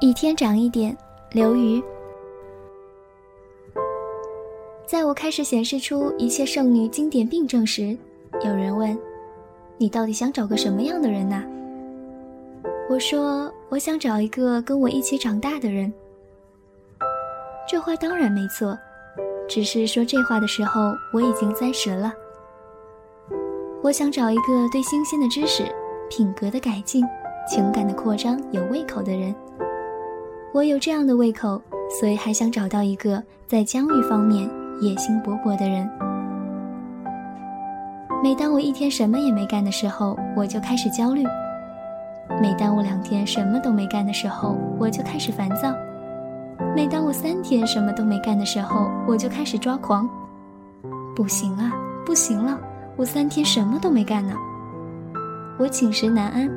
一天长一点，刘瑜。在我开始显示出一切剩女经典病症时，有人问：“你到底想找个什么样的人呢？”我说：“我想找一个跟我一起长大的人。”这话当然没错，只是说这话的时候我已经三十了。我想找一个对新鲜的知识、品格的改进、情感的扩张有胃口的人。我有这样的胃口，所以还想找到一个在疆域方面野心勃勃的人。每当我一天什么也没干的时候，我就开始焦虑；每当我两天什么都没干的时候，我就开始烦躁；每当我三天什么都没干的时候，我就开始抓狂。不行啊，不行了，我三天什么都没干呢。我寝食难安，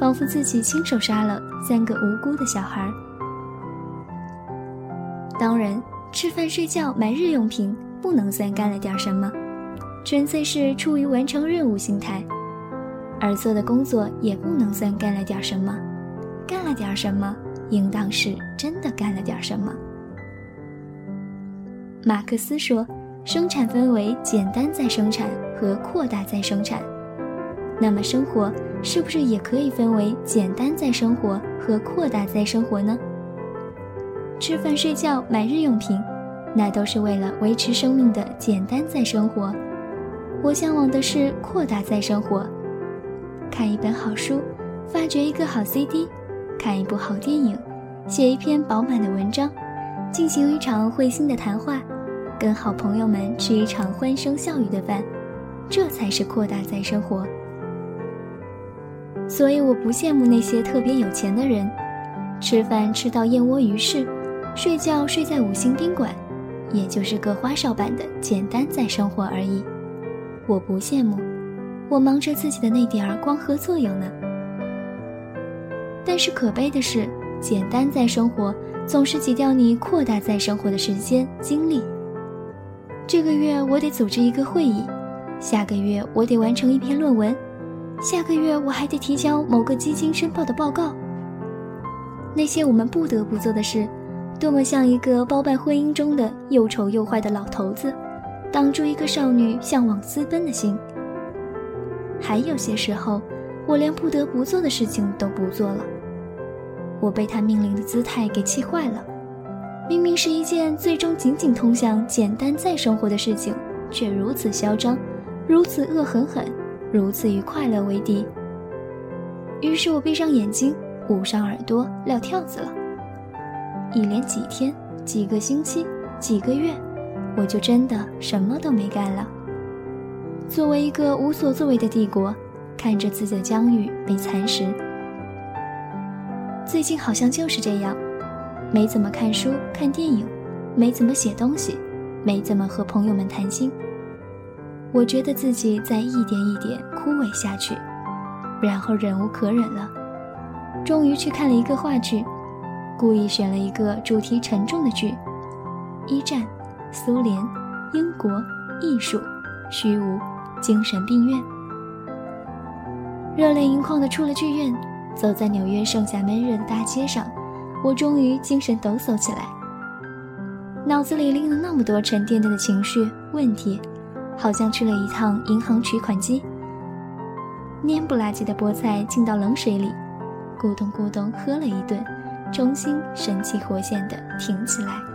仿佛自己亲手杀了三个无辜的小孩。当然，吃饭、睡觉、买日用品不能算干了点什么，纯粹是出于完成任务心态；而做的工作也不能算干了点什么，干了点什么，应当是真的干了点什么。马克思说，生产分为简单再生产和扩大再生产，那么生活是不是也可以分为简单再生活和扩大再生活呢？吃饭、睡觉、买日用品，那都是为了维持生命的简单再生活。我向往的是扩大再生活。看一本好书，发掘一个好 CD，看一部好电影，写一篇饱满的文章，进行一场会心的谈话，跟好朋友们吃一场欢声笑语的饭，这才是扩大再生活。所以我不羡慕那些特别有钱的人，吃饭吃到燕窝鱼翅。睡觉睡在五星宾馆，也就是个花哨版的简单再生活而已。我不羡慕，我忙着自己的那点儿光合作用呢。但是可悲的是，简单再生活总是挤掉你扩大再生活的时间精力。这个月我得组织一个会议，下个月我得完成一篇论文，下个月我还得提交某个基金申报的报告。那些我们不得不做的事。多么像一个包办婚姻中的又丑又坏的老头子，挡住一个少女向往私奔的心。还有些时候，我连不得不做的事情都不做了。我被他命令的姿态给气坏了。明明是一件最终仅仅通向简单再生活的事情，却如此嚣张，如此恶狠狠，如此与快乐为敌。于是我闭上眼睛，捂上耳朵，撂跳子了。一连几天、几个星期、几个月，我就真的什么都没干了。作为一个无所作为的帝国，看着自己的疆域被蚕食。最近好像就是这样，没怎么看书、看电影，没怎么写东西，没怎么和朋友们谈心。我觉得自己在一点一点枯萎下去，然后忍无可忍了，终于去看了一个话剧。故意选了一个主题沉重的剧，一战、苏联、英国、艺术、虚无、精神病院。热泪盈眶的出了剧院，走在纽约盛夏闷热的大街上，我终于精神抖擞起来。脑子里拎了那么多沉甸甸的情绪问题，好像去了一趟银行取款机。蔫不拉几的菠菜浸到冷水里，咕咚咕咚喝了一顿。重新神气活现的挺起来。